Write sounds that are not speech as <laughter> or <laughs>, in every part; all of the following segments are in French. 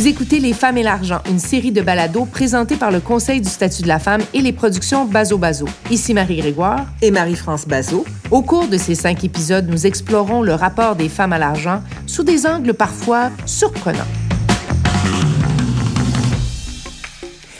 Vous écoutez Les femmes et l'argent, une série de balados présentée par le Conseil du statut de la femme et les productions Bazo Bazo. Ici Marie Grégoire et Marie-France Bazo. Au cours de ces cinq épisodes, nous explorons le rapport des femmes à l'argent sous des angles parfois surprenants.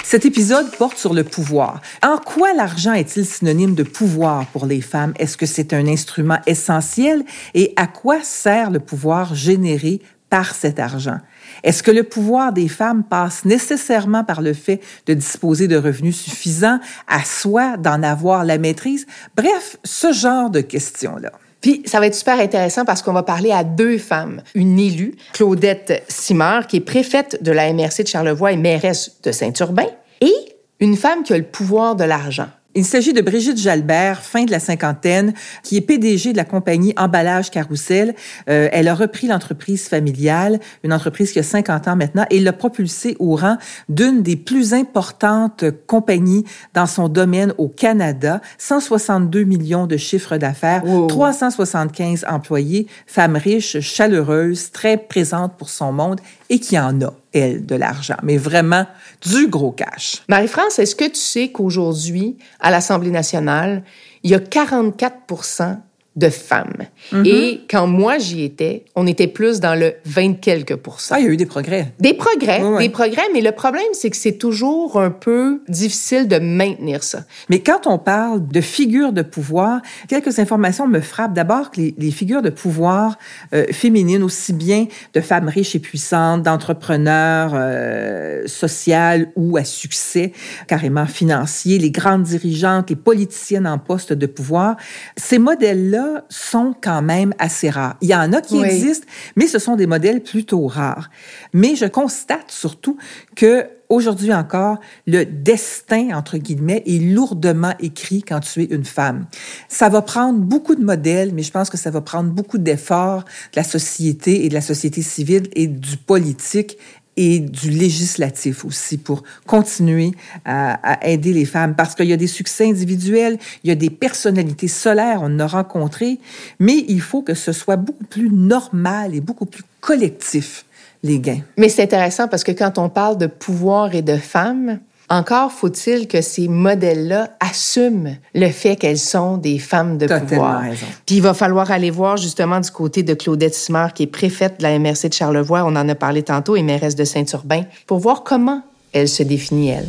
Cet épisode porte sur le pouvoir. En quoi l'argent est-il synonyme de pouvoir pour les femmes? Est-ce que c'est un instrument essentiel? Et à quoi sert le pouvoir généré par cet argent? Est-ce que le pouvoir des femmes passe nécessairement par le fait de disposer de revenus suffisants, à soi d'en avoir la maîtrise? Bref, ce genre de questions-là. Puis, ça va être super intéressant parce qu'on va parler à deux femmes. Une élue, Claudette Simard, qui est préfète de la MRC de Charlevoix et mairesse de Saint-Urbain, et une femme qui a le pouvoir de l'argent. Il s'agit de Brigitte Jalbert, fin de la cinquantaine, qui est PDG de la compagnie Emballage Carousel. Euh, elle a repris l'entreprise familiale, une entreprise qui a 50 ans maintenant, et l'a propulsée au rang d'une des plus importantes compagnies dans son domaine au Canada. 162 millions de chiffres d'affaires, 375 employés, femme riche, chaleureuse, très présente pour son monde et qui en a, elle, de l'argent, mais vraiment du gros cash. Marie-France, est-ce que tu sais qu'aujourd'hui, à l'Assemblée nationale, il y a 44 de femmes. Mm-hmm. Et quand moi j'y étais, on était plus dans le 20 quelques pourcents. Ah, il y a eu des progrès. Des progrès, des progrès, mais le problème c'est que c'est toujours un peu difficile de maintenir ça. Mais quand on parle de figures de pouvoir, quelques informations me frappent. D'abord que les, figures de pouvoir euh, féminines, aussi bien de femmes riches et puissantes, d'entrepreneurs euh, sociales ou à succès carrément financier, les grandes dirigeantes, les politiciennes en poste de pouvoir, ces modèles-là sont quand même assez rares. Il y en a qui existent, mais ce sont des modèles plutôt rares. Mais je constate surtout que aujourd'hui encore, le destin, entre guillemets, est lourdement écrit quand tu es une femme. Ça va prendre beaucoup de modèles, mais je pense que ça va prendre beaucoup d'efforts de la société et de la société civile et du politique et du législatif aussi pour continuer à, aider les femmes parce qu'il y a des succès individuels, il y a des personnalités solaires, on a rencontré, mais il faut que ce soit beaucoup plus normal et beaucoup plus collectif les gains. Mais c'est intéressant parce que quand on parle de pouvoir et de femmes, encore faut-il que ces modèles-là assument le fait qu'elles sont des femmes de pouvoir. Raison. Puis il va falloir aller voir justement du côté de Claudette Simard, qui est préfète de la MRC de Charlevoix, on en a parlé tantôt, et mairesse de Saint-Urbain, pour voir comment elle se définit, elle.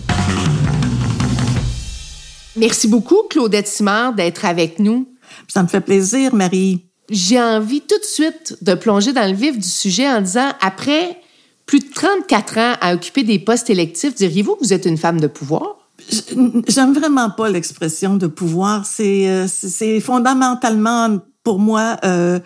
Merci beaucoup, Claudette Simard, d'être avec nous. Ça me fait plaisir, Marie. J'ai envie tout de suite de plonger dans le vif du sujet en disant, après plus de 34 ans à occuper des postes électifs, diriez-vous que vous êtes une femme de pouvoir? J'aime vraiment pas l'expression de pouvoir. C'est euh, c'est fondamentalement pour moi, euh,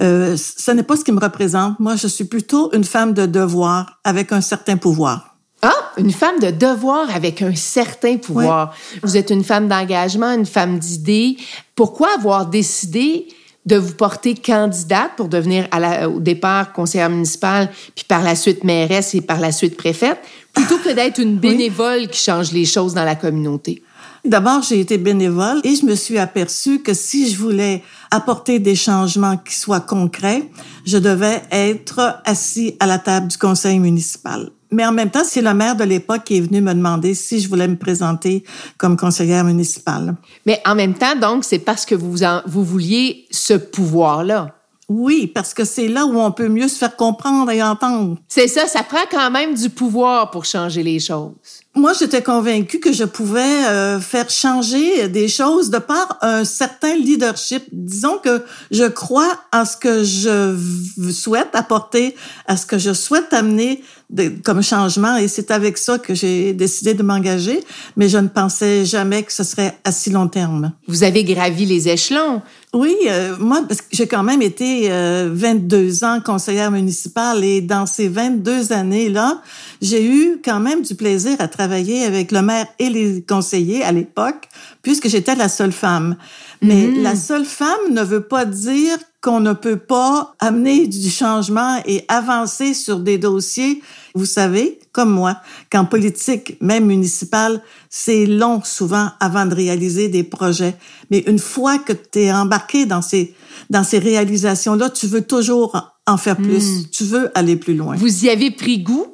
euh, ce n'est pas ce qui me représente. Moi, je suis plutôt une femme de devoir avec un certain pouvoir. Ah, une femme de devoir avec un certain pouvoir. Vous êtes une femme d'engagement, une femme d'idées. Pourquoi avoir décidé de vous porter candidate pour devenir à la, au départ conseillère municipale, puis par la suite mairesse et par la suite préfète, plutôt que d'être une bénévole qui change les choses dans la communauté? D'abord, j'ai été bénévole et je me suis aperçue que si je voulais apporter des changements qui soient concrets, je devais être assis à la table du conseil municipal. Mais en même temps, c'est le maire de l'époque qui est venu me demander si je voulais me présenter comme conseillère municipale. Mais en même temps, donc, c'est parce que vous, vous vouliez ce pouvoir-là. Oui, parce que c'est là où on peut mieux se faire comprendre et entendre. C'est ça, ça prend quand même du pouvoir pour changer les choses. Moi, j'étais convaincue que je pouvais euh, faire changer des choses de par un certain leadership. Disons que je crois à ce que je souhaite apporter, à ce que je souhaite amener comme changement et c'est avec ça que j'ai décidé de m'engager, mais je ne pensais jamais que ce serait à si long terme. Vous avez gravi les échelons. Oui, euh, moi, parce que j'ai quand même été 22 euh, ans conseillère municipale et dans ces 22 années-là, j'ai eu quand même du plaisir à travailler avec le maire et les conseillers à l'époque, puisque j'étais la seule femme. Mais mm. la seule femme ne veut pas dire qu'on ne peut pas amener du changement et avancer sur des dossiers. Vous savez, comme moi, qu'en politique, même municipale, c'est long souvent avant de réaliser des projets. Mais une fois que tu es embarqué dans ces, dans ces réalisations-là, tu veux toujours en faire plus. Hmm. Tu veux aller plus loin. Vous y avez pris goût?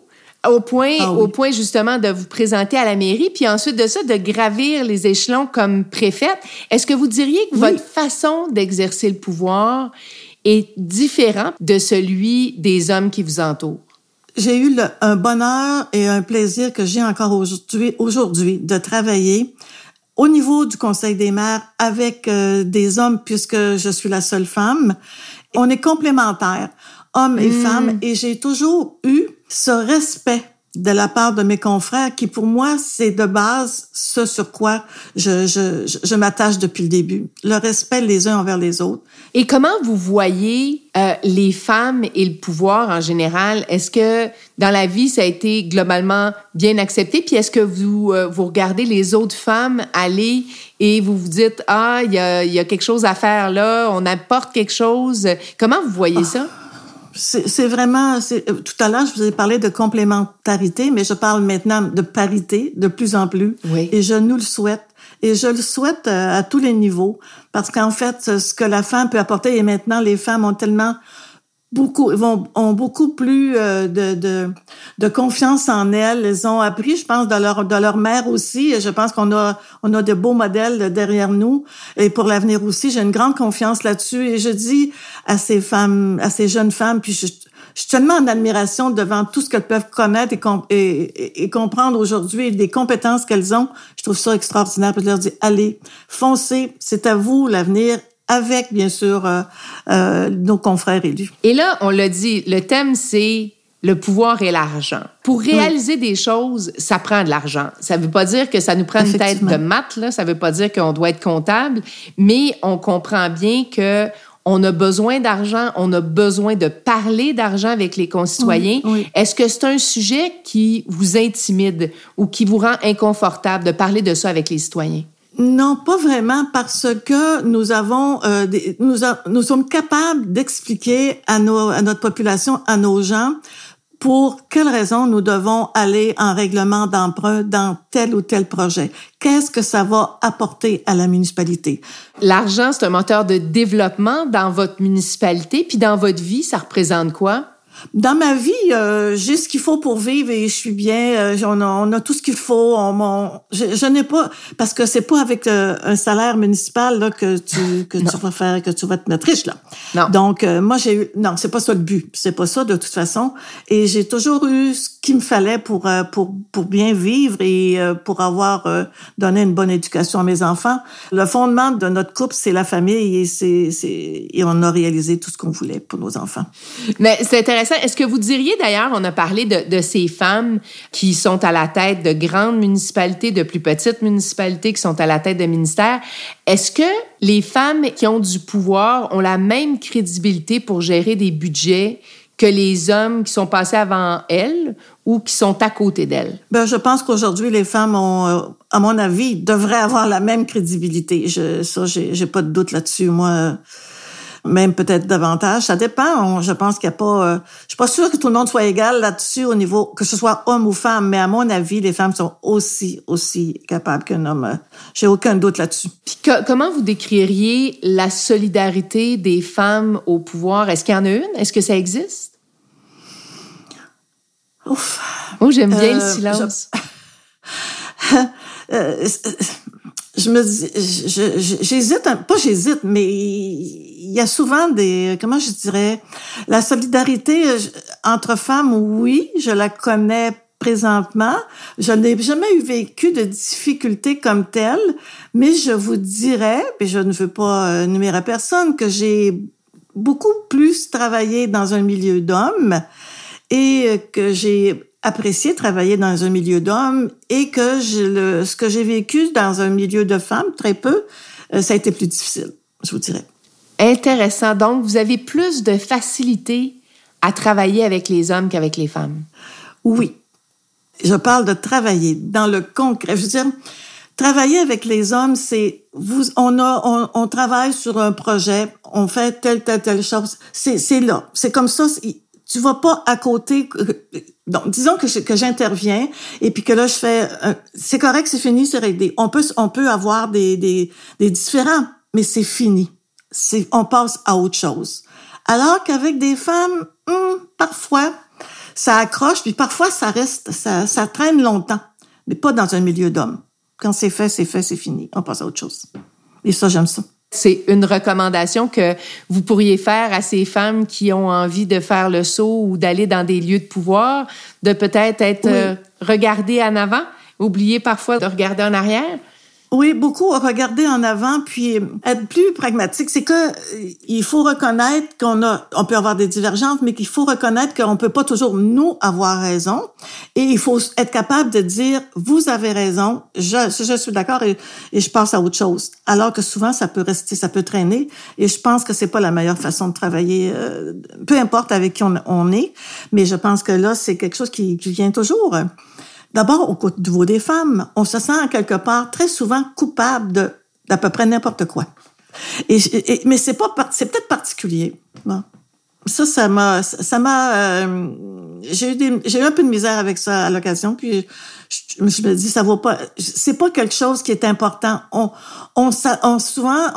au point, ah au point justement de vous présenter à la mairie, puis ensuite de ça, de gravir les échelons comme préfète. Est-ce que vous diriez que votre façon d'exercer le pouvoir est différente de celui des hommes qui vous entourent? J'ai eu un bonheur et un plaisir que j'ai encore aujourd'hui, aujourd'hui de travailler au niveau du Conseil des maires avec euh, des hommes puisque je suis la seule femme. On est complémentaires, hommes et mmh. femmes, et j'ai toujours eu ce respect de la part de mes confrères qui, pour moi, c'est de base ce sur quoi je, je, je, m'attache depuis le début. Le respect les uns envers les autres. Et comment vous voyez euh, les femmes et le pouvoir en général? Est-ce que dans la vie, ça a été globalement bien accepté? Puis est-ce que vous, euh, vous regardez les autres femmes aller et vous vous dites, ah, il y a, y a quelque chose à faire là, on apporte quelque chose. Comment vous voyez ça? C'est vraiment, euh, tout à l'heure, je vous ai parlé de complémentarité, mais je parle maintenant de parité de plus en plus. Oui. Et je nous le souhaite. Et je le souhaite euh, à tous les niveaux, parce qu'en fait, ce que la femme peut apporter, et maintenant, les femmes ont tellement beaucoup vont ont beaucoup plus euh, de, de, de confiance en elles. Elles ont appris, je pense, de leur de leur mère aussi. Et je pense qu'on a on a de beaux modèles derrière nous. Et pour l'avenir aussi, j'ai une grande confiance là-dessus. Et je dis à ces femmes, à ces jeunes femmes, puis je, suis tellement en admiration devant tout ce qu'elles peuvent connaître et, et, et comprendre aujourd'hui, des compétences qu'elles ont. Je trouve ça extraordinaire. Je leur dis, allez, foncez, c'est à vous l'avenir avec, bien sûr, euh, euh, nos confrères élus. Et là, on l'a dit, le thème, c'est le pouvoir et l'argent. Pour réaliser des choses, ça prend de l'argent. Ça ne veut pas dire que ça nous prend une tête de maths, là. ça ne veut pas dire qu'on doit être comptable, mais on comprend bien que on a besoin d'argent, on a besoin de parler d'argent avec les concitoyens. Est-ce que c'est un sujet qui vous intimide ou qui vous rend inconfortable de parler de ça avec les citoyens? Non, pas vraiment, parce que nous avons, euh, nous, sommes capables d'expliquer à, à notre population, à nos gens, pour quelles raisons nous devons aller en règlement d'emprunt dans tel ou tel projet. Qu'est-ce que ça va apporter à la municipalité? L'argent, c'est un moteur de développement dans votre municipalité, puis dans votre vie, ça représente quoi? Dans ma vie, euh, j'ai ce qu'il faut pour vivre et je suis bien. Euh, on, a, on, a, tout ce qu'il faut. On, je, je n'ai pas parce que c'est pas avec euh, un salaire municipal là, que tu que tu vas faire que tu vas te mettre riche là. Non. Donc moi j'ai eu non c'est pas ça le but. C'est pas ça de toute façon. Et j'ai toujours eu ce qu'il me fallait pour pour pour bien vivre et pour avoir donné une bonne éducation à mes enfants. Le fondement de notre couple c'est la famille et c'est c'est et on a réalisé tout ce qu'on voulait pour nos enfants. Mais c'est intéressant est-ce que vous diriez d'ailleurs, on a parlé de, ces femmes qui sont à la tête de grandes municipalités, de plus petites municipalités, qui sont à la tête de ministères. Est-ce que les femmes qui ont du pouvoir ont la même crédibilité pour gérer des budgets que les hommes qui sont passés avant elles ou qui sont à côté d'elles? Ben, je pense qu'aujourd'hui, les femmes ont, euh, à mon avis, devraient avoir la même crédibilité. Je, ça, j'ai pas de doute là-dessus. Moi, même peut-être davantage. Ça dépend. je pense qu'il n'y a pas. Euh, je suis pas sûre que tout le monde soit égal là-dessus au niveau que ce soit homme ou femme, mais à mon avis, les femmes sont aussi aussi capables qu'un homme. J'ai aucun doute là-dessus. Puis comment vous décririez la solidarité des femmes au pouvoir? Est-ce qu'il y en a une? Est-ce que ça existe? Ouf. Oh, j'aime bien le euh, silence. <laughs> Euh, je me j'hésite, pas j'hésite, mais il y a souvent des, comment je dirais, la solidarité entre femmes, oui, je la connais présentement. Je n'ai jamais eu vécu de difficultés comme telles, mais je vous dirais, et je ne veux pas euh, numérer à personne, que j'ai beaucoup plus travaillé dans un milieu d'hommes et que j'ai apprécié travailler dans un milieu d'hommes et que je, ce que j'ai vécu dans un milieu de femmes, très peu, euh, ça a été plus difficile, je vous dirais. Intéressant. Donc, vous avez plus de facilité à travailler avec les hommes qu'avec les femmes? Oui. Je parle de travailler dans le concret. Je veux dire, travailler avec les hommes, c'est vous, on a, on, on, travaille sur un projet, on fait telle, telle, telle chose. C'est, c'est là. C'est comme ça tu vas pas à côté. Donc, disons que, j'interviens et puis que là je fais, c'est correct, c'est fini, c'est réglé. On peut, on peut avoir des, des, des différents, mais c'est fini. C'est, on passe à autre chose. Alors qu'avec des femmes, hmm, parfois, ça accroche, puis parfois ça reste, ça, ça traîne longtemps, mais pas dans un milieu d'hommes. Quand c'est fait, c'est fait, c'est fini. On passe à autre chose. Et ça, j'aime ça. C'est une recommandation que vous pourriez faire à ces femmes qui ont envie de faire le saut ou d'aller dans des lieux de pouvoir, de peut-être être, euh, regardées en avant, oublier parfois de regarder en arrière. Oui, beaucoup regarder en avant puis être plus pragmatique. C'est que euh, il faut reconnaître qu'on a, on peut avoir des divergences, mais qu'il faut reconnaître qu'on peut pas toujours nous avoir raison. Et il faut être capable de dire vous avez raison, je, je suis d'accord et, je passe à autre chose. Alors que souvent ça peut rester, ça peut traîner. Et je pense que c'est pas la meilleure façon de travailler, euh, peu importe avec qui on, est. Mais je pense que là c'est quelque chose qui, qui vient toujours. D'abord, au niveau des femmes, on se sent quelque part très souvent coupable de d'à peu près n'importe quoi. Et, mais c'est pas c'est peut-être particulier. Ça, ça m'a, ça m'a, euh, j'ai eu j'ai eu un peu de misère avec ça à l'occasion. Puis je, me suis dit, ça vaut pas, c'est pas quelque chose qui est important. On, on, on souvent,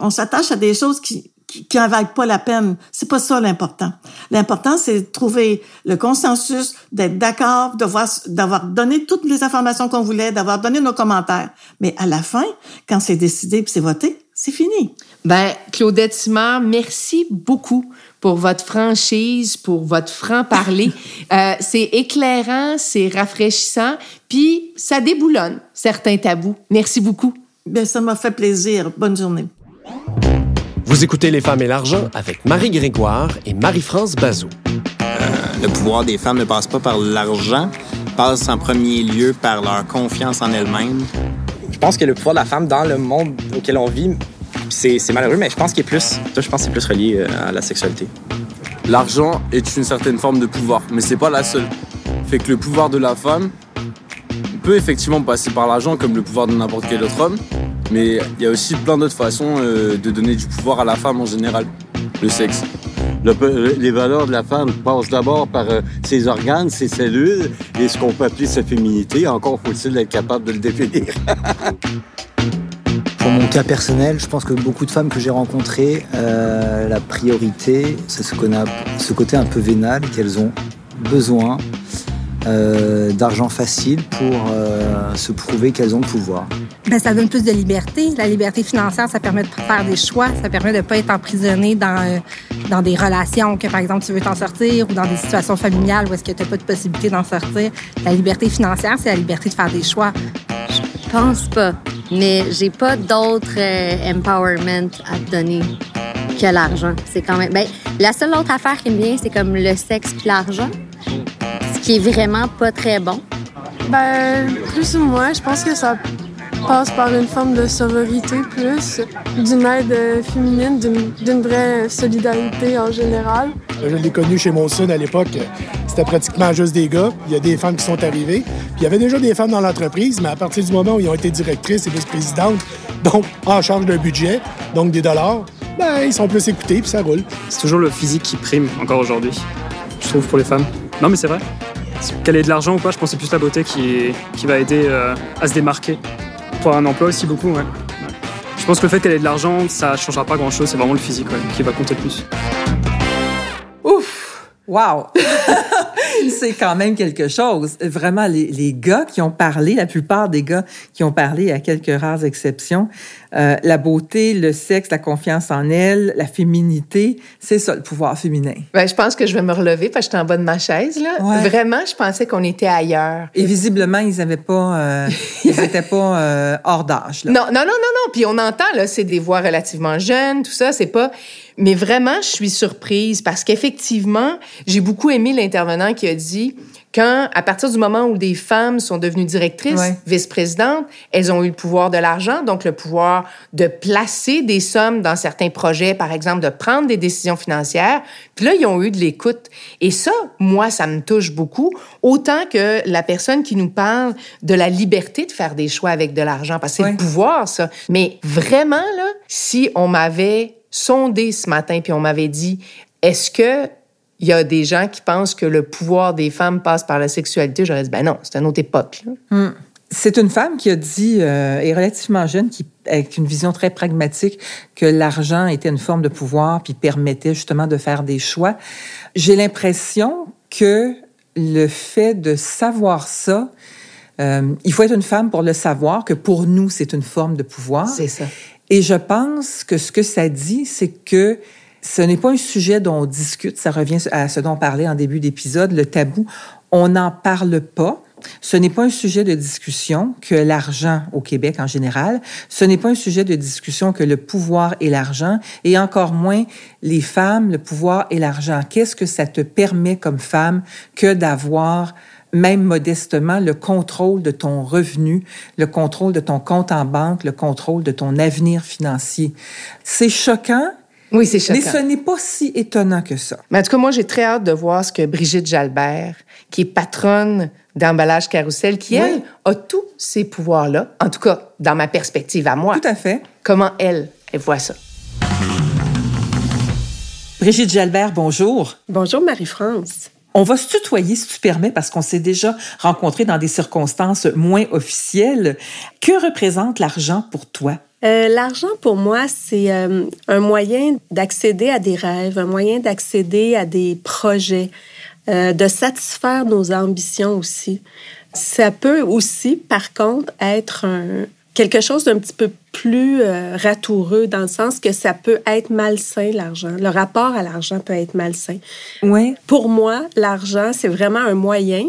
on s'attache à des choses qui, qui, qui en valent pas la peine. C'est pas ça l'important. L'important, c'est de trouver le consensus, d'être d'accord, d'avoir donné toutes les informations qu'on voulait, d'avoir donné nos commentaires. Mais à la fin, quand c'est décidé puis c'est voté, c'est fini. Ben, Claudette Simard, merci beaucoup pour votre franchise, pour votre franc-parler. <laughs> euh, c'est éclairant, c'est rafraîchissant, puis ça déboulonne certains tabous. Merci beaucoup. Ben, ça m'a fait plaisir. Bonne journée. Vous écoutez Les femmes et l'argent avec Marie Grégoire et Marie-France Bazot. Euh, le pouvoir des femmes ne passe pas par l'argent, passe en premier lieu par leur confiance en elles-mêmes. Je pense que le pouvoir de la femme dans le monde auquel on vit, c'est malheureux, mais je pense qu'il est plus, je pense c'est plus relié euh, à la sexualité. L'argent est une certaine forme de pouvoir, mais c'est pas la seule. Fait que le pouvoir de la femme peut effectivement passer par l'argent comme le pouvoir de n'importe quel autre homme, mais il y a aussi plein d'autres façons euh, de donner du pouvoir à la femme en général, le sexe. les valeurs de la femme passent d'abord par euh, ses organes, ses cellules et ce qu'on peut appeler sa féminité. Encore faut-il être capable de le définir. <laughs> Pour mon cas personnel, je pense que beaucoup de femmes que j'ai rencontrées, euh, la priorité, c'est ce, ce côté un peu vénal qu'elles ont besoin euh, d'argent facile pour euh, se prouver qu'elles ont le pouvoir. Ben, ça donne plus de liberté. La liberté financière, ça permet de faire des choix, ça permet de ne pas être emprisonné dans, euh, dans des relations que, par exemple, tu veux t'en sortir ou dans des situations familiales où est-ce que tu n'as pas de possibilité d'en sortir. La liberté financière, c'est la liberté de faire des choix. Je pense pas, mais j'ai pas d'autre empowerment à te donner que l'argent. C'est quand même. Ben, la seule autre affaire qui me vient, c'est comme le sexe puis l'argent qui est vraiment pas très bon? Ben, plus ou moins. Je pense que ça passe par une forme de sororité plus, d'une aide féminine, d'une vraie solidarité en général. Je l'ai connu chez mon son à l'époque. C'était pratiquement juste des gars. Il y a des femmes qui sont arrivées. Puis il y avait déjà des femmes dans l'entreprise, mais à partir du moment où ils ont été directrices et vice-présidentes, donc en charge d'un budget, donc des dollars, ben, ils sont plus écoutés puis ça roule. C'est toujours le physique qui prime encore aujourd'hui, je trouve, pour les femmes. Non, mais c'est vrai. Qu'elle ait de l'argent ou pas, je pense que c'est plus la beauté qui, qui va aider euh, à se démarquer. Pour un emploi aussi, beaucoup, ouais. Je pense que le fait qu'elle ait de l'argent, ça changera pas grand-chose. C'est vraiment le physique qui va compter plus. Ouf! Wow! <laughs> <laughs> c'est quand même quelque chose. Vraiment, les, les, gars qui ont parlé, la plupart des gars qui ont parlé, à quelques rares exceptions, euh, la beauté, le sexe, la confiance en elle, la féminité, c'est ça, le pouvoir féminin. Ben, je pense que je vais me relever parce que j'étais en bas de ma chaise. Là. Vraiment, je pensais qu'on était ailleurs. Et visiblement, ils n'avaient pas, euh, ils n'étaient pas euh, hors d'âge. Non, non, non, non, non. Puis on entend, là, c'est des voix relativement jeunes, tout ça, c'est pas... Mais vraiment, je suis surprise parce qu'effectivement, j'ai beaucoup aimé l'intervenant qui a dit quand, à partir du moment où des femmes sont devenues directrices, vice-présidentes, elles ont eu le pouvoir de l'argent, donc le pouvoir de placer des sommes dans certains projets, par exemple, de prendre des décisions financières. Puis là, ils ont eu de l'écoute. Et ça, moi, ça me touche beaucoup, autant que la personne qui nous parle de la liberté de faire des choix avec de l'argent, parce que c'est le pouvoir, ça. Mais vraiment, là, si on m'avait sondé ce matin, puis on m'avait dit, est-ce que il y a des gens qui pensent que le pouvoir des femmes passe par la sexualité, j'aurais dit, ben non, c'est une autre époque. Hmm. C'est une femme qui a dit, euh, est relativement jeune, qui, avec une vision très pragmatique, que l'argent était une forme de pouvoir, puis permettait justement de faire des choix. J'ai l'impression que le fait de savoir ça, euh, il faut être une femme pour le savoir, que pour nous, c'est une forme de pouvoir. C'est ça. Et je pense que ce que ça dit, c'est que ce n'est pas un sujet dont on discute. Ça revient à ce dont on parlait en début d'épisode, le tabou. On n'en parle pas. Ce n'est pas un sujet de discussion que l'argent au Québec en général. Ce n'est pas un sujet de discussion que le pouvoir et l'argent, et encore moins les femmes, le pouvoir et l'argent. Qu'est-ce que ça te permet comme femme que d'avoir même modestement, le contrôle de ton revenu, le contrôle de ton compte en banque, le contrôle de ton avenir financier. C'est choquant. Oui, c'est choquant. Mais ce n'est pas si étonnant que ça. Mais en tout cas, moi, j'ai très hâte de voir ce que Brigitte Jalbert, qui est patronne d'emballage carrousel, qui, elle, a tous ces pouvoirs-là, en tout cas, dans ma perspective à moi. Tout à fait. Comment elle, elle voit ça? Brigitte Jalbert, bonjour. Bonjour, Marie-France. On va se tutoyer, si tu permets, parce qu'on s'est déjà rencontrés dans des circonstances moins officielles. Que représente l'argent pour toi? Euh, l'argent, pour moi, c'est euh, un moyen d'accéder à des rêves, un moyen d'accéder à des projets, euh, de satisfaire nos ambitions aussi. Ça peut aussi, par contre, être un, quelque chose d'un petit peu plus euh, ratoureux dans le sens que ça peut être malsain, l'argent. Le rapport à l'argent peut être malsain. Oui. Pour moi, l'argent, c'est vraiment un moyen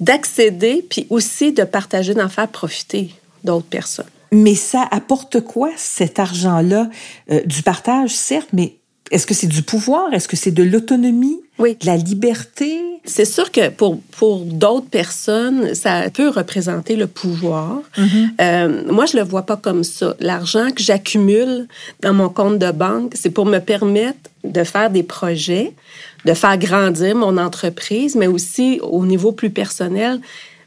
d'accéder puis aussi de partager, d'en faire profiter d'autres personnes. Mais ça apporte quoi, cet argent-là? Euh, du partage, certes, mais est-ce que c'est du pouvoir? Est-ce que c'est de l'autonomie? Oui. De la liberté? C'est sûr que pour, pour d'autres personnes, ça peut représenter le pouvoir. Mm-hmm. Euh, moi, je le vois pas comme ça. L'argent que j'accumule dans mon compte de banque, c'est pour me permettre de faire des projets, de faire grandir mon entreprise, mais aussi au niveau plus personnel,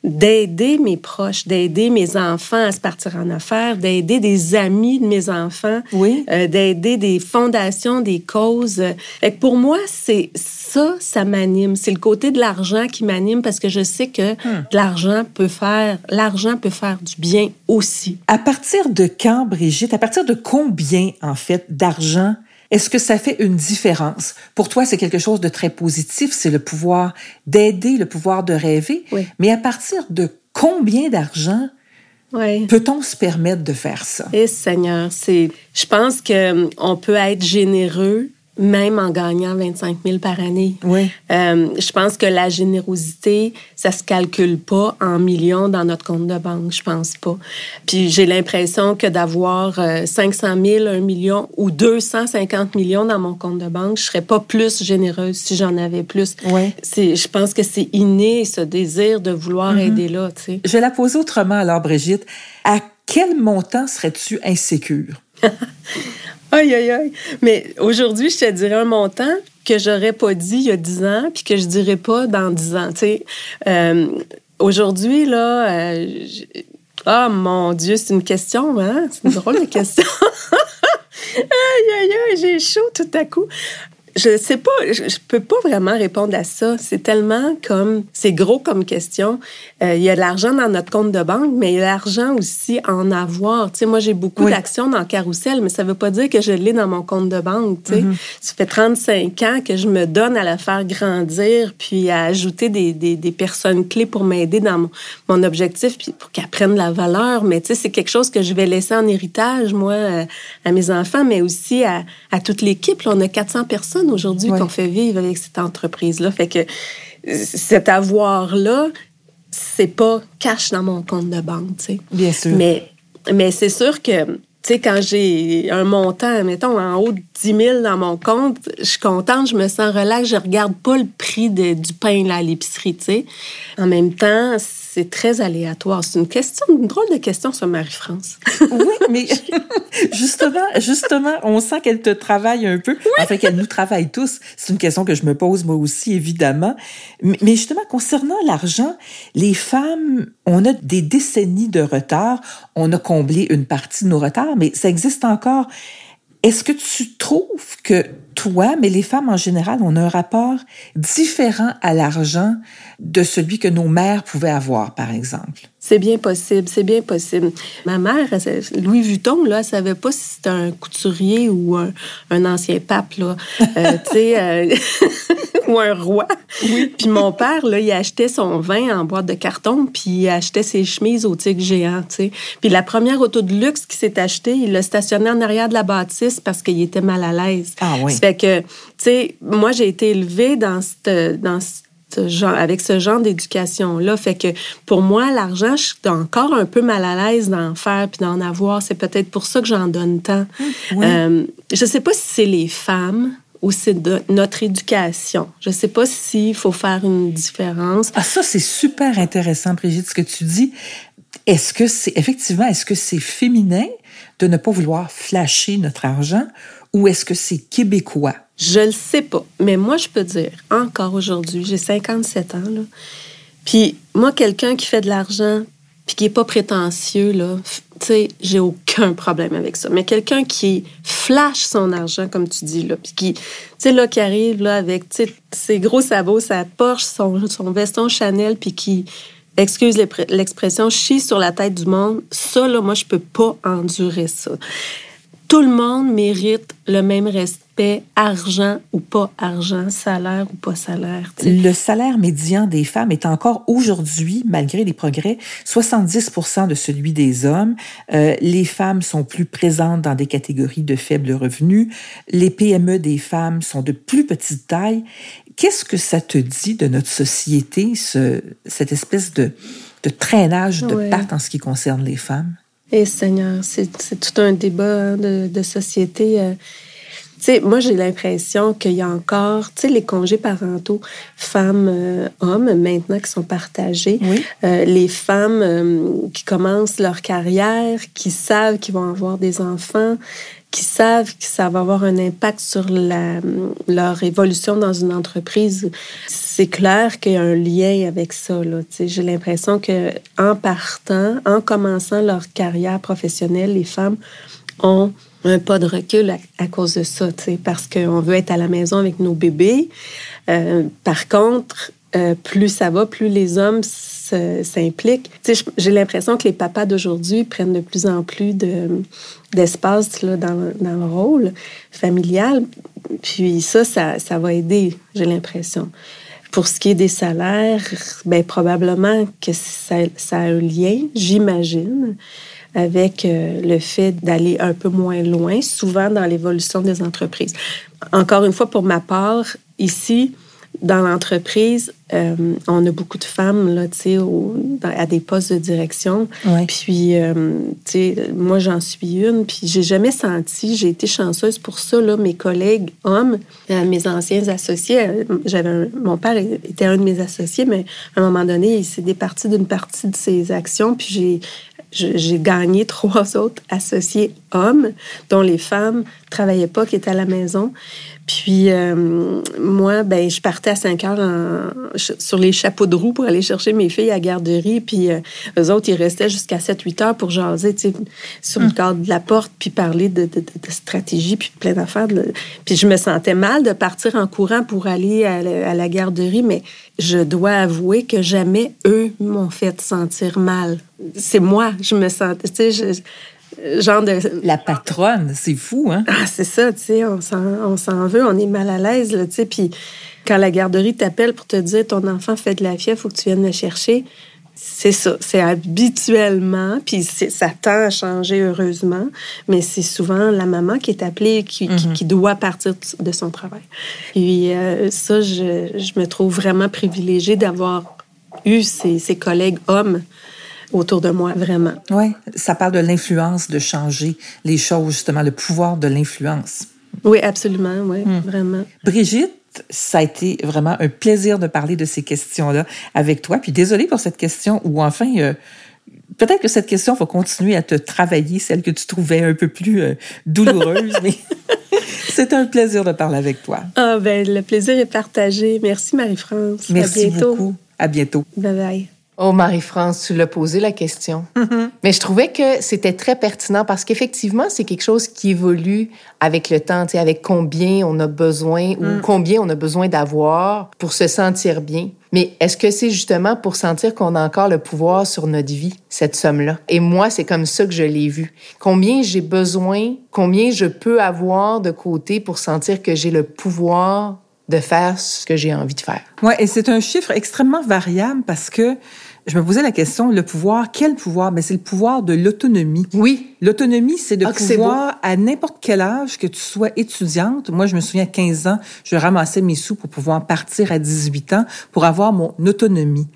d'aider mes proches, d'aider mes enfants à se partir en affaires, d'aider des amis de mes enfants, oui. euh, d'aider des fondations, des causes. Fait que pour moi, c'est ça, ça m'anime. C'est le côté de l'argent qui m'anime parce que je sais que Hmm. l'argent peut faire, l'argent peut faire du bien aussi. À partir de quand, Brigitte? À partir de combien, en fait, d'argent est-ce que ça fait une différence? Pour toi, c'est quelque chose de très positif, c'est le pouvoir d'aider, le pouvoir de rêver. Oui. Mais à partir de combien d'argent peut-on se permettre de faire ça? Et Seigneur, c'est, je pense que on peut être généreux même en gagnant 25 000 par année. Oui. Euh, je pense que la générosité, ça se calcule pas en millions dans notre compte de banque, je pense pas. Puis j'ai l'impression que d'avoir euh, 500 000, 1 million ou 250 millions dans mon compte de banque, je serais pas plus généreuse si j'en avais plus. Oui. C'est, je pense que c'est inné ce désir de vouloir Mhm. aider là, tu sais. Je vais la poser autrement alors, Brigitte. À quel montant serais-tu insécure? <laughs> Aïe, aïe, aïe. Mais aujourd'hui, je te dirais un montant que j'aurais pas dit il y a 10 ans, puis que je dirais pas dans 10 ans. Euh, aujourd'hui, là, ah mon Dieu, c'est une question, hein? C'est une drôle de question. <laughs> aïe, aïe, aïe, j'ai chaud tout à coup. Je sais pas, je, je peux pas vraiment répondre à ça. C'est tellement comme, c'est gros comme question. Euh, il y a de l'argent dans notre compte de banque, mais il y a de l'argent aussi à en avoir. Tu sais, moi, j'ai beaucoup Oui. d'actions dans Carousel, mais ça veut pas dire que je l'ai dans mon compte de banque. Tu sais, Mhm. ça fait 35 ans que je me donne à la faire grandir, puis à ajouter des, des, des personnes clés pour m'aider dans mon, mon objectif, puis pour qu'elles prennent la valeur. Mais tu sais, c'est quelque chose que je vais laisser en héritage, moi, euh, à mes enfants, mais aussi à, à toute l'équipe. Là, on a 400 personnes aujourd'hui Ouais. qu'on fait vivre avec cette entreprise-là. Fait que cet avoir-là, c'est pas cash dans mon compte de banque, tu sais. Bien sûr. Mais, mais c'est sûr que, tu sais, quand j'ai un montant, mettons, en haut de 10 000 dans mon compte, je suis contente, je me sens relax, je regarde pas le prix de- du pain là, à l'épicerie, tu sais. En même temps, c'est très aléatoire. C'est une question, une drôle de question sur Marie-France. Oui, mais <laughs> justement, justement, on sent qu'elle te travaille un peu. Enfin, qu'elle nous travaille tous. C'est une question que je me pose moi aussi, évidemment. Mais justement, concernant l'argent, les femmes, on a des décennies de retard. On a comblé une partie de nos retards, mais ça existe encore. Est-ce que tu trouves que toi, mais les femmes en général, on a un rapport différent à l'argent de celui que nos mères pouvaient avoir, par exemple? C'est bien possible, c'est bien possible. Ma mère, Louis Vuitton, là, elle savait pas si c'était un couturier ou un, ancien pape, là. Euh, <laughs> tu sais, euh, <laughs> ou un roi. Puis mon père, là, il achetait son vin en boîte de carton, puis il achetait ses chemises au tigre géant, tu sais. Puis la première auto de luxe qu'il s'est acheté, il l'a stationné en arrière de la bâtisse parce qu'il était mal à l'aise. Ah oui. Ça fait que, tu sais, moi, j'ai été élevée dans cette, dans genre, avec ce genre d'éducation-là. Fait que pour moi, l'argent, je suis encore un peu mal à l'aise d'en faire puis d'en avoir. C'est peut-être pour ça que j'en donne tant. Euh, je ne sais pas si c'est les femmes ou c'est notre éducation. Je ne sais pas s'il faut faire une différence. Ah, ça, c'est super intéressant, Brigitte, ce que tu dis. Est-ce que c'est, effectivement, est-ce que c'est féminin de ne pas vouloir flasher notre argent ou est-ce que c'est québécois? Je le sais pas. Mais moi, je peux dire, encore aujourd'hui, j'ai 57 ans, là. Puis moi, quelqu'un qui fait de l'argent puis qui n'est pas prétentieux, là, tu sais, j'ai aucun problème avec ça. Mais quelqu'un qui flash son argent, comme tu dis, là, puis qui, tu sais, là, qui arrive, là, avec, ses gros sabots, sa Porsche, son, son veston Chanel, puis qui, excuse l'expression, chie sur la tête du monde, ça, là, moi, je peux pas endurer ça tout le monde mérite le même respect, argent ou pas argent, salaire ou pas salaire. Le salaire médian des femmes est encore aujourd'hui, malgré les progrès, 70 de celui des hommes. Euh, les femmes sont plus présentes dans des catégories de faibles revenus. Les PME des femmes sont de plus petite taille. Qu'est-ce que ça te dit de notre société, ce, cette espèce de, de traînage de pattes en ce qui concerne les femmes? Eh Seigneur, c'est tout un débat hein, de, société. Euh. Tu sais, moi, j'ai l'impression qu'il y a encore, tu sais, les congés parentaux femmes-hommes euh, maintenant qui sont partagés. Euh, les femmes qui commencent leur carrière, qui savent qu'ils vont avoir des enfants, qui savent que ça va avoir un impact sur la, leur évolution dans une entreprise, c'est clair qu'il y a un lien avec ça. J'ai l'impression que en partant, en commençant leur carrière professionnelle, les femmes ont un pas de recul à, cause de ça, parce qu'on veut être à la maison avec nos bébés. Euh, par contre, euh, plus ça va, plus les hommes s'impliquent. J'ai l'impression que les papas d'aujourd'hui prennent de plus en plus d'espace dans, le rôle familial. Puis ça, ça, va aider, j'ai l'impression. Pour ce qui est des salaires, ben, probablement que ça, ça a un lien, j'imagine, avec euh, le fait d'aller un peu moins loin, souvent dans l'évolution des entreprises. Encore une fois, pour ma part, ici, dans l'entreprise, euh, on a beaucoup de femmes là, au, à des postes de direction. Puis, euh, moi, j'en suis une. Puis, j'ai jamais senti, j'ai été chanceuse pour ça. Là, mes collègues hommes, euh, mes anciens associés, j'avais mon père était un de mes associés, mais à un moment donné, il s'est départi d'une partie de ses actions. Puis, j'ai j'ai gagné <laughs> trois autres associés hommes, dont les femmes travaillaient pas, qui étaient à la maison. Puis euh, moi, ben, je partais à 5 heures sur les chapeaux de roue pour aller chercher mes filles à la garderie. Puis euh, eux autres, ils restaient jusqu'à 7-8 heures pour jaser sur le hum. cadre de la porte, puis parler de, de, de stratégie, puis plein d'affaires. Puis je me sentais mal de partir en courant pour aller à la, à la garderie, mais je dois avouer que jamais eux m'ont fait sentir mal. C'est moi, je me sentais, tu sais, genre de... La patronne, c'est fou, hein? Ah, c'est ça, tu sais, on s'en veut, on est mal à l'aise, tu sais, puis quand la garderie t'appelle pour te dire ton enfant fait de la fièvre, faut que tu viennes le chercher, c'est ça, c'est habituellement, puis ça tend à changer heureusement, mais c'est souvent la maman qui est appelée, qui, qui, mm-hmm. doit partir de son travail. Et euh, ça, je, je, me trouve vraiment privilégiée d'avoir eu ces, ces collègues hommes autour de moi, vraiment. Oui, ça parle de l'influence de changer les choses, justement, le pouvoir de l'influence. Oui, absolument, oui, hmm. vraiment. Brigitte, ça a été vraiment un plaisir de parler de ces questions-là avec toi. Puis désolée pour cette question où, enfin, euh, peut-être que cette question va continuer à te travailler, celle que tu trouvais un peu plus euh, douloureuse, <laughs> mais c'est un plaisir de parler avec toi. Ah, ben, le plaisir est partagé. Merci, Marie-France. Merci beaucoup. À bientôt. Bye bye. Oh, Marie-France, tu l'as posé la question. Mais je trouvais que c'était très pertinent parce qu'effectivement, c'est quelque chose qui évolue avec le temps, avec combien on a besoin ou Mm. combien on a besoin d'avoir pour se sentir bien. Mais est-ce que c'est justement pour sentir qu'on a encore le pouvoir sur notre vie, cette somme-là? Et moi, c'est comme ça que je l'ai vu. Combien j'ai besoin, combien je peux avoir de côté pour sentir que j'ai le pouvoir de faire ce que j'ai envie de faire? Ouais, et c'est un chiffre extrêmement variable parce que je me posais la question, le pouvoir, quel pouvoir? Mais c'est le pouvoir de l'autonomie. Oui. L'autonomie, c'est de Ah, pouvoir, à n'importe quel âge que tu sois étudiante. Moi, je me souviens, à 15 ans, je ramassais mes sous pour pouvoir partir à 18 ans pour avoir mon autonomie.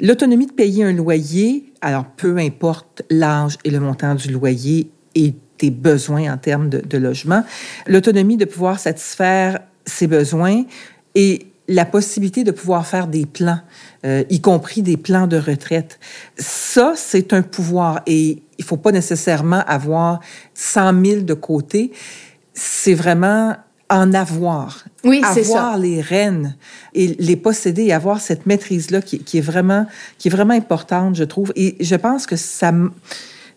L'autonomie de payer un loyer, alors peu importe l'âge et le montant du loyer et tes besoins en termes de, de logement, l'autonomie de pouvoir satisfaire ses besoins et la possibilité de pouvoir faire des plans, euh, y compris des plans de retraite. Ça, c'est un pouvoir et il faut pas nécessairement avoir 100 000 de côté. C'est vraiment en avoir. Oui, c'est avoir ça. les rênes et les posséder et avoir cette maîtrise-là qui, qui est vraiment, qui est vraiment importante, je trouve. Et je pense que ça,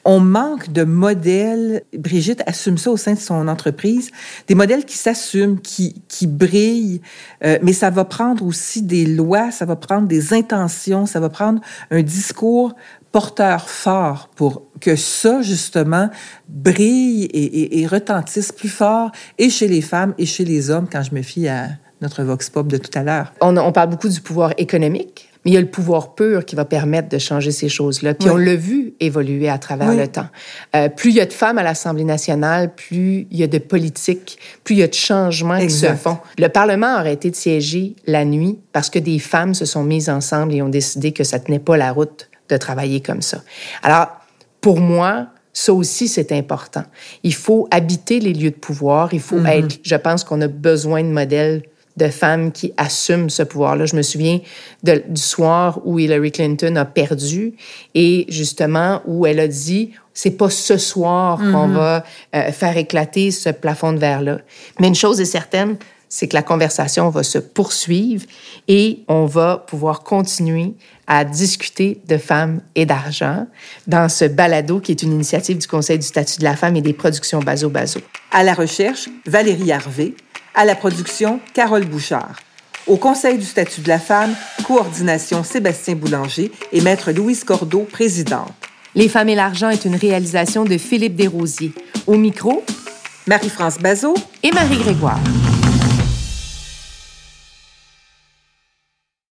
on manque de modèles. Brigitte assume ça au sein de son entreprise, des modèles qui s'assument, qui, qui brillent, euh, mais ça va prendre aussi des lois, ça va prendre des intentions, ça va prendre un discours porteur fort pour que ça, justement, brille et, et- et retentisse plus fort et chez les femmes et chez les hommes quand je me fie à notre vox pop de tout à l'heure. On, on parle beaucoup du pouvoir économique, mais il y a le pouvoir pur qui va permettre de changer ces choses-là. Puis Oui. on l'a vu évoluer à travers Oui. le temps. Euh, plus il y a de femmes à l'Assemblée nationale, plus il y a de politique, plus il y a de changements qui se font. Le Parlement a arrêté de siéger la nuit parce que des femmes se sont mises ensemble et ont décidé que ça tenait pas la route de travailler comme ça. Alors, pour moi, ça aussi, c'est important. Il faut habiter les lieux de pouvoir. Il faut Mhm. être, je pense qu'on a besoin de modèles de femmes qui assument ce pouvoir-là. Je me souviens de- du soir où Hillary Clinton a perdu et justement où elle a dit c'est pas ce soir qu'on Mhm. va euh, faire éclater ce plafond de verre-là. Mais une chose est certaine, c'est que la conversation va se poursuivre et on va pouvoir continuer à discuter de femmes et d'argent dans ce balado qui est une initiative du Conseil du statut de la femme et des productions Bazo Bazo. À la recherche, Valérie Harvey. À la production, Carole Bouchard. Au Conseil du statut de la femme, coordination Sébastien Boulanger et Maître Louise Cordeau, présidente. Les femmes et l'argent est une réalisation de Philippe Desrosiers. Au micro, Marie-France Bazot et Marie Grégoire.